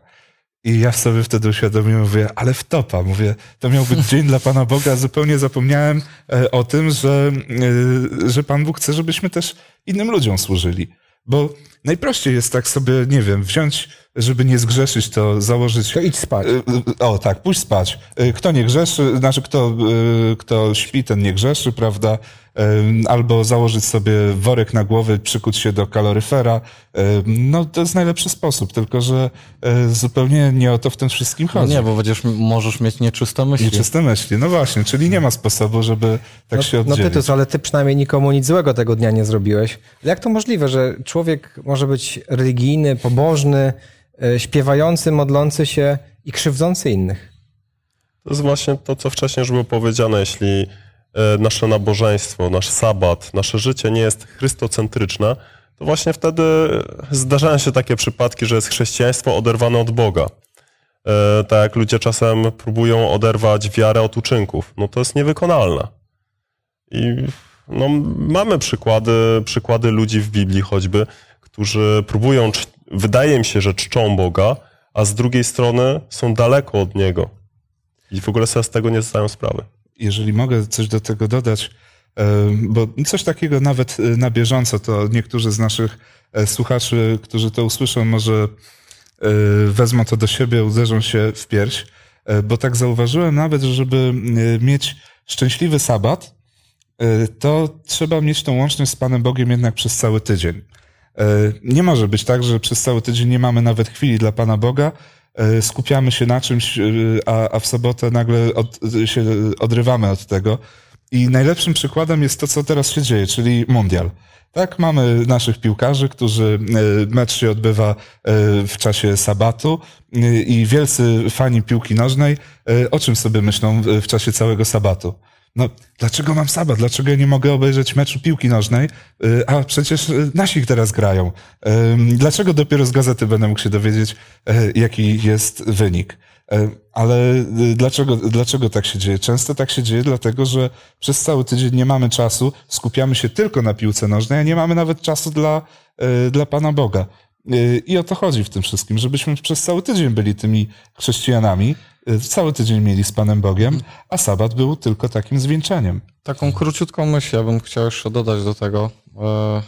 Speaker 5: I ja sobie wtedy uświadomiłem, mówię, ale w topa, mówię, to miał być dzień dla Pana Boga, zupełnie zapomniałem e, o tym, że, e, że Pan Bóg chce, żebyśmy też innym ludziom służyli. Bo najprościej jest tak sobie, nie wiem, wziąć, żeby nie zgrzeszyć, to założyć.
Speaker 2: To idź spać.
Speaker 5: E, o, tak, pójść spać. Kto nie grzeszy, znaczy kto, kto śpi, ten nie grzeszy, prawda? Albo założyć sobie worek na głowę, przykuć się do kaloryfera. No to jest najlepszy sposób, tylko że e, zupełnie nie o to w tym wszystkim
Speaker 4: no
Speaker 5: chodzi.
Speaker 4: No nie, bo będziesz, możesz mieć nieczyste myśli.
Speaker 5: Nieczyste myśli, no właśnie, czyli nie ma sposobu, żeby tak
Speaker 2: no,
Speaker 5: się
Speaker 2: no
Speaker 5: oddzielić.
Speaker 2: No Tytus, ale ty przynajmniej nikomu nic złego tego dnia nie zrobiłeś. Jak to możliwe, że człowiek może być religijny, pobożny, e, śpiewający, modlący się i krzywdzący innych?
Speaker 3: To jest właśnie to, co wcześniej już było powiedziane. Jeśli nasze nabożeństwo, nasz sabat, nasze życie nie jest chrystocentryczne, to właśnie wtedy zdarzają się takie przypadki, że jest chrześcijaństwo oderwane od Boga. e, tak jak ludzie czasem próbują oderwać wiarę od uczynków. No to jest niewykonalne. I no, mamy przykłady, przykłady ludzi w Biblii choćby, którzy próbują, wydaje mi się, że czczą Boga, a z drugiej strony są daleko od Niego. I w ogóle sobie z tego nie zdają sprawy.
Speaker 5: Jeżeli mogę coś do tego dodać, e, bo coś takiego nawet e, na bieżąco, to niektórzy z naszych e, słuchaczy, którzy to usłyszą, może wezmą to do siebie, uderzą się w pierś, bo tak zauważyłem nawet, że żeby mieć szczęśliwy sabat, to trzeba mieć tą łączność z Panem Bogiem jednak przez cały tydzień. Nie może być tak, że przez cały tydzień nie mamy nawet chwili dla Pana Boga, skupiamy się na czymś, e, a, a w sobotę nagle od, się odrywamy od tego. I najlepszym przykładem jest to, co teraz się dzieje, czyli mundial. Tak, mamy naszych piłkarzy, którzy e, mecz się odbywa e, w czasie sabatu e, i wielcy fani piłki nożnej e, o czym sobie myślą w czasie całego sabatu? No, dlaczego mam sabat? Dlaczego ja nie mogę obejrzeć meczu piłki nożnej? Y, A przecież y, nasi teraz grają. Dlaczego dopiero z gazety będę mógł się dowiedzieć, y, jaki jest wynik? Ale dlaczego, dlaczego tak się dzieje? Często tak się dzieje, dlatego że przez cały tydzień nie mamy czasu, skupiamy się tylko na piłce nożnej, a nie mamy nawet czasu dla, dla Pana Boga. Y, I o to chodzi w tym wszystkim, żebyśmy przez cały tydzień byli tymi chrześcijanami, y, cały tydzień mieli z Panem Bogiem, a sabat był tylko takim zwieńczeniem.
Speaker 4: Taką króciutką myśl, ja bym chciał jeszcze dodać do tego. E,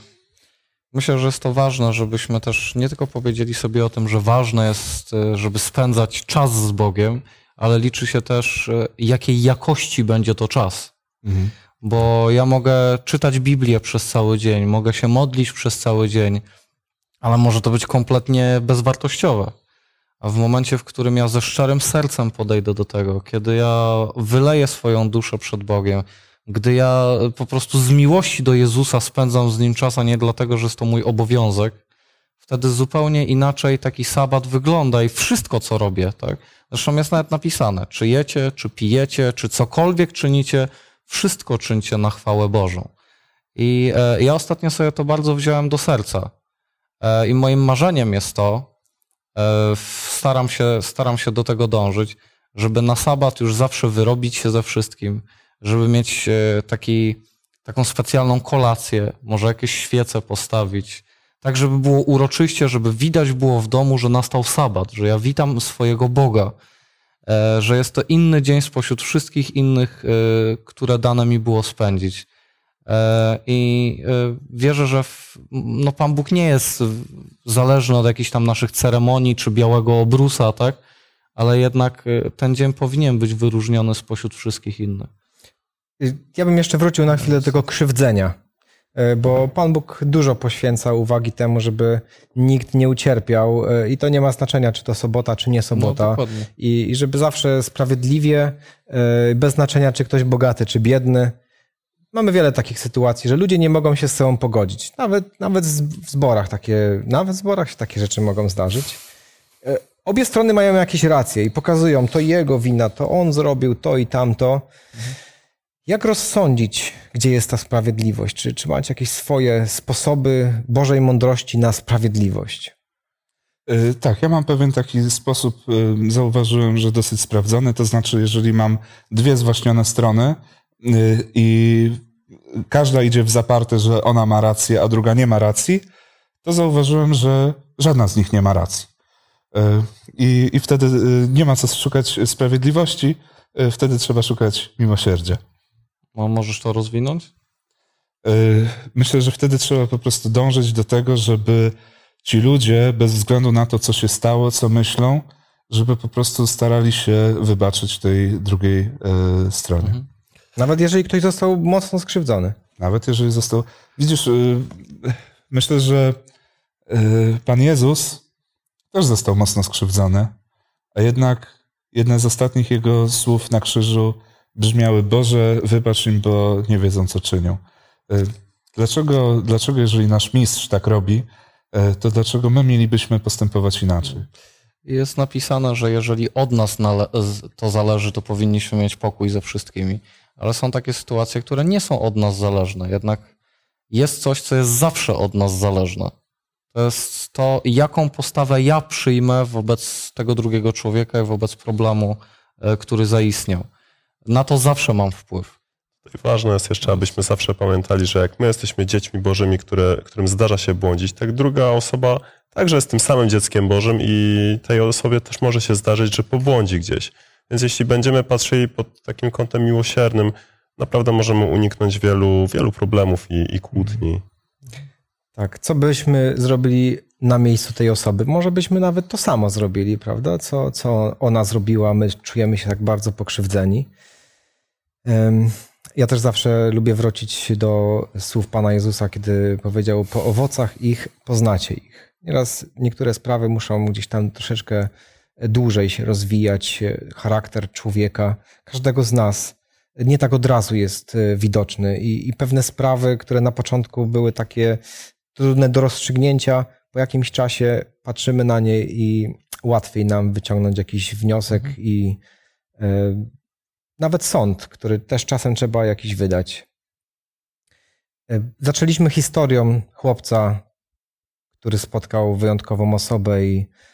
Speaker 4: Myślę, że jest to ważne, żebyśmy też nie tylko powiedzieli sobie o tym, że ważne jest, e, żeby spędzać czas z Bogiem, ale liczy się też, e, jakiej jakości będzie to czas. Bo ja mogę czytać Biblię przez cały dzień, mogę się modlić przez cały dzień, ale może to być kompletnie bezwartościowe. A w momencie, w którym ja ze szczerym sercem podejdę do tego, kiedy ja wyleję swoją duszę przed Bogiem, gdy ja po prostu z miłości do Jezusa spędzam z Nim czas, a nie dlatego, że jest to mój obowiązek, wtedy zupełnie inaczej taki sabat wygląda i wszystko, co robię, tak? Zresztą jest nawet napisane, czy jecie, czy pijecie, czy cokolwiek czynicie, wszystko czyńcie na chwałę Bożą. I e, ja ostatnio sobie to bardzo wziąłem do serca. E, I moim marzeniem jest to, e, staram się, staram się do tego dążyć, żeby na sabat już zawsze wyrobić się ze wszystkim, żeby mieć e, taki, taką specjalną kolację, może jakieś świece postawić, tak żeby było uroczyście, żeby widać było w domu, że nastał sabat, że ja witam swojego Boga, że jest to inny dzień spośród wszystkich innych, które dane mi było spędzić. E, I e, wierzę, że no Pan Bóg nie jest zależny od jakichś tam naszych ceremonii czy białego obrusa, tak? Ale jednak e, ten dzień powinien być wyróżniony spośród wszystkich innych.
Speaker 2: Ja bym jeszcze wrócił na chwilę do tego krzywdzenia, bo Pan Bóg dużo poświęca uwagi temu, żeby nikt nie ucierpiał i to nie ma znaczenia, czy to sobota, czy nie sobota.
Speaker 4: No.
Speaker 2: I, I żeby zawsze sprawiedliwie, bez znaczenia, czy ktoś bogaty, czy biedny. Mamy wiele takich sytuacji, że ludzie nie mogą się z sobą pogodzić. Nawet, nawet w zborach takie, nawet w zborach się takie rzeczy mogą zdarzyć. Y, Obie strony mają jakieś racje i pokazują, to jego wina, to on zrobił to i tamto. Jak rozsądzić, gdzie jest ta sprawiedliwość? Czy, czy macie jakieś swoje sposoby Bożej mądrości na sprawiedliwość?
Speaker 5: Y, Tak, ja mam pewien taki sposób, y, zauważyłem, że dosyć sprawdzony, to znaczy, jeżeli mam dwie zwaśnione strony i każda idzie w zaparte, że ona ma rację, a druga nie ma racji, to zauważyłem, że żadna z nich nie ma racji. Y, I, i wtedy y, nie ma co szukać sprawiedliwości, y, wtedy trzeba szukać miłosierdzia.
Speaker 4: No, możesz to rozwinąć?
Speaker 5: Y, Myślę, że wtedy trzeba po prostu dążyć do tego, żeby ci ludzie, bez względu na to, co się stało, co myślą, żeby po prostu starali się wybaczyć tej drugiej y, stronie.
Speaker 2: Nawet jeżeli ktoś został mocno skrzywdzony.
Speaker 5: Nawet jeżeli został. Widzisz, y, myślę, że y, Pan Jezus też został mocno skrzywdzony, a jednak jedne z ostatnich jego słów na krzyżu brzmiały: Boże, wybacz im, bo nie wiedzą, co czynią. Y, Dlaczego, dlaczego jeżeli nasz mistrz tak robi, to dlaczego my mielibyśmy postępować inaczej?
Speaker 4: Jest napisane, że jeżeli od nas to zależy, to powinniśmy mieć pokój ze wszystkimi. Ale są takie sytuacje, które nie są od nas zależne. Jednak jest coś, co jest zawsze od nas zależne. To jest to, jaką postawę ja przyjmę wobec tego drugiego człowieka i wobec problemu, e, który zaistniał. Na to zawsze mam wpływ.
Speaker 3: I ważne jest jeszcze, abyśmy zawsze pamiętali, że jak my jesteśmy dziećmi Bożymi, które, którym zdarza się błądzić, tak druga osoba także jest tym samym dzieckiem Bożym i tej osobie też może się zdarzyć, że pobłądzi gdzieś. Więc jeśli będziemy patrzyli pod takim kątem miłosiernym, naprawdę możemy uniknąć wielu, wielu problemów i, i kłótni.
Speaker 2: Tak, co byśmy zrobili na miejscu tej osoby? Może byśmy nawet to samo zrobili, prawda? Co, co ona zrobiła, my czujemy się tak bardzo pokrzywdzeni. Ja też zawsze lubię wrócić do słów Pana Jezusa, kiedy powiedział: Po owocach ich poznacie ich. Nieraz niektóre sprawy muszą gdzieś tam troszeczkę dłużej się rozwijać, charakter człowieka, każdego z nas nie tak od razu jest e, widoczny i, i pewne sprawy, które na początku były takie trudne do rozstrzygnięcia, po jakimś czasie patrzymy na nie i łatwiej nam wyciągnąć jakiś wniosek i e, nawet sąd, który też czasem trzeba jakiś wydać. E, Zaczęliśmy historią chłopca, który spotkał wyjątkową osobę i e,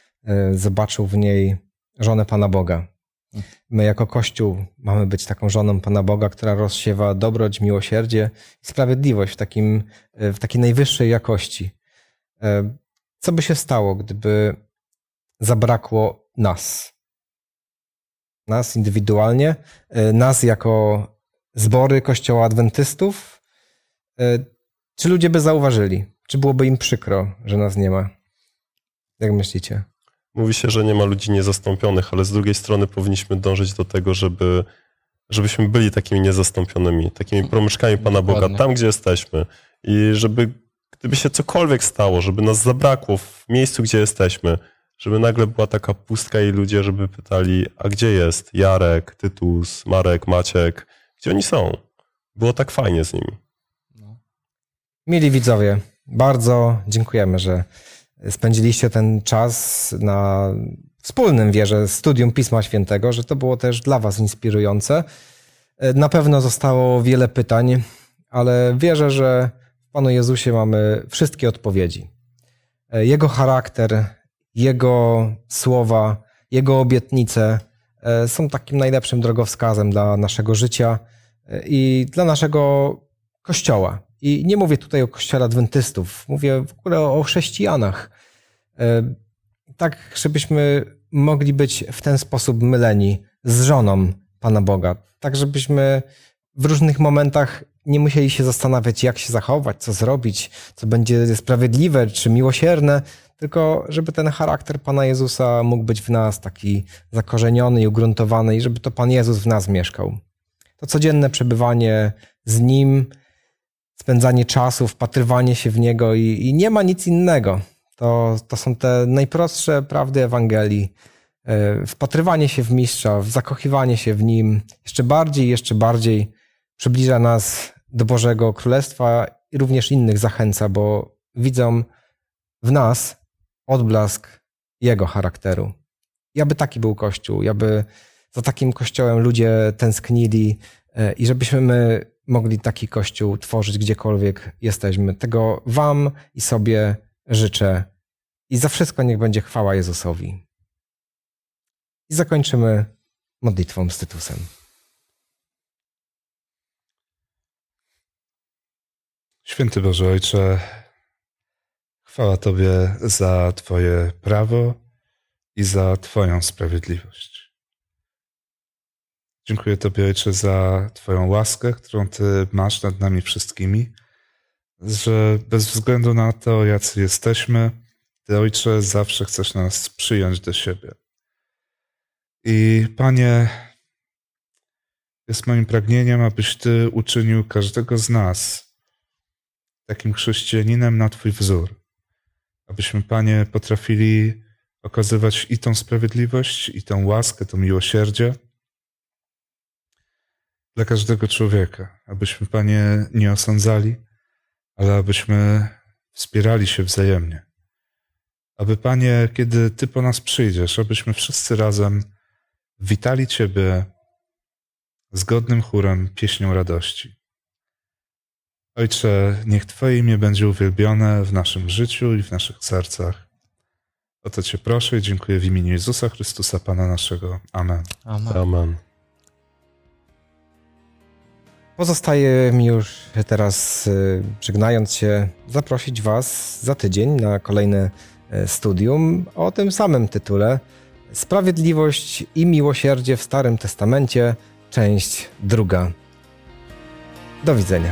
Speaker 2: zobaczył w niej żonę Pana Boga. My jako Kościół mamy być taką żoną Pana Boga, która rozsiewa dobroć, miłosierdzie i sprawiedliwość w, takim, w takiej najwyższej jakości. E, Co by się stało, gdyby zabrakło nas? Nas indywidualnie, e, nas jako zbory Kościoła Adwentystów? E, Czy ludzie by zauważyli? Czy byłoby im przykro, że nas nie ma? Jak myślicie?
Speaker 3: Mówi się, że nie ma ludzi niezastąpionych, ale z drugiej strony powinniśmy dążyć do tego, żeby, żebyśmy byli takimi niezastąpionymi, takimi promyczkami Pana Boga,
Speaker 4: Dokładnie.
Speaker 3: tam gdzie jesteśmy. I żeby, gdyby się cokolwiek stało, żeby nas zabrakło w miejscu, gdzie jesteśmy, żeby nagle była taka pustka i ludzie, żeby pytali, a gdzie jest Jarek, Tytus, Marek, Maciek, gdzie oni są? Było tak fajnie z nimi.
Speaker 2: Mili widzowie, bardzo dziękujemy, że spędziliście ten czas na wspólnym wierze studium Pisma Świętego, że to było też dla Was inspirujące. Na pewno zostało wiele pytań, ale wierzę, że w Panu Jezusie mamy wszystkie odpowiedzi. Jego charakter, Jego słowa, Jego obietnice e, są takim najlepszym drogowskazem dla naszego życia e, i dla naszego Kościoła. I nie mówię tutaj o Kościele Adwentystów, mówię w ogóle o chrześcijanach. E, Tak, żebyśmy mogli być w ten sposób myleni z żoną Pana Boga. Tak, żebyśmy w różnych momentach nie musieli się zastanawiać, jak się zachować, co zrobić, co będzie sprawiedliwe czy miłosierne, tylko żeby ten charakter Pana Jezusa mógł być w nas taki zakorzeniony i ugruntowany i żeby to Pan Jezus w nas mieszkał. To codzienne przebywanie z Nim, spędzanie czasu, wpatrywanie się w Niego i, i nie ma nic innego. To, to są te najprostsze prawdy Ewangelii. E, Wpatrywanie się w Mistrza, zakochiwanie się w Nim jeszcze bardziej, jeszcze bardziej przybliża nas do Bożego Królestwa i również innych zachęca, bo widzą w nas odblask Jego charakteru. I aby taki był Kościół, i aby za takim Kościołem ludzie tęsknili e, i żebyśmy my mogli taki Kościół tworzyć gdziekolwiek jesteśmy. Tego Wam i sobie życzę. I za wszystko niech będzie chwała Jezusowi. I zakończymy modlitwą z Tytusem.
Speaker 5: Święty Boże Ojcze, chwała Tobie za Twoje prawo i za Twoją sprawiedliwość. Dziękuję Tobie, Ojcze, za Twoją łaskę, którą Ty masz nad nami wszystkimi, że bez względu na to, jacy jesteśmy, Ty, Ojcze, zawsze chcesz nas przyjąć do siebie. I Panie, jest moim pragnieniem, abyś Ty uczynił każdego z nas takim chrześcijaninem na Twój wzór. Abyśmy, Panie, potrafili okazywać i tą sprawiedliwość, i tą łaskę, to miłosierdzie dla każdego człowieka. Abyśmy, Panie, nie osądzali, ale abyśmy wspierali się wzajemnie. Aby, Panie, kiedy Ty po nas przyjdziesz, abyśmy wszyscy razem witali Ciebie zgodnym chórem pieśnią radości. Ojcze, niech Twoje imię będzie uwielbione w naszym życiu i w naszych sercach. O to Cię proszę i dziękuję w imieniu Jezusa Chrystusa, Pana naszego. Amen.
Speaker 4: Amen.
Speaker 3: Amen.
Speaker 2: Pozostaje mi już teraz, y, żegnając się, zaprosić Was za tydzień na kolejne y, studium o tym samym tytule Sprawiedliwość i miłosierdzie w Starym Testamencie, część druga. Do widzenia.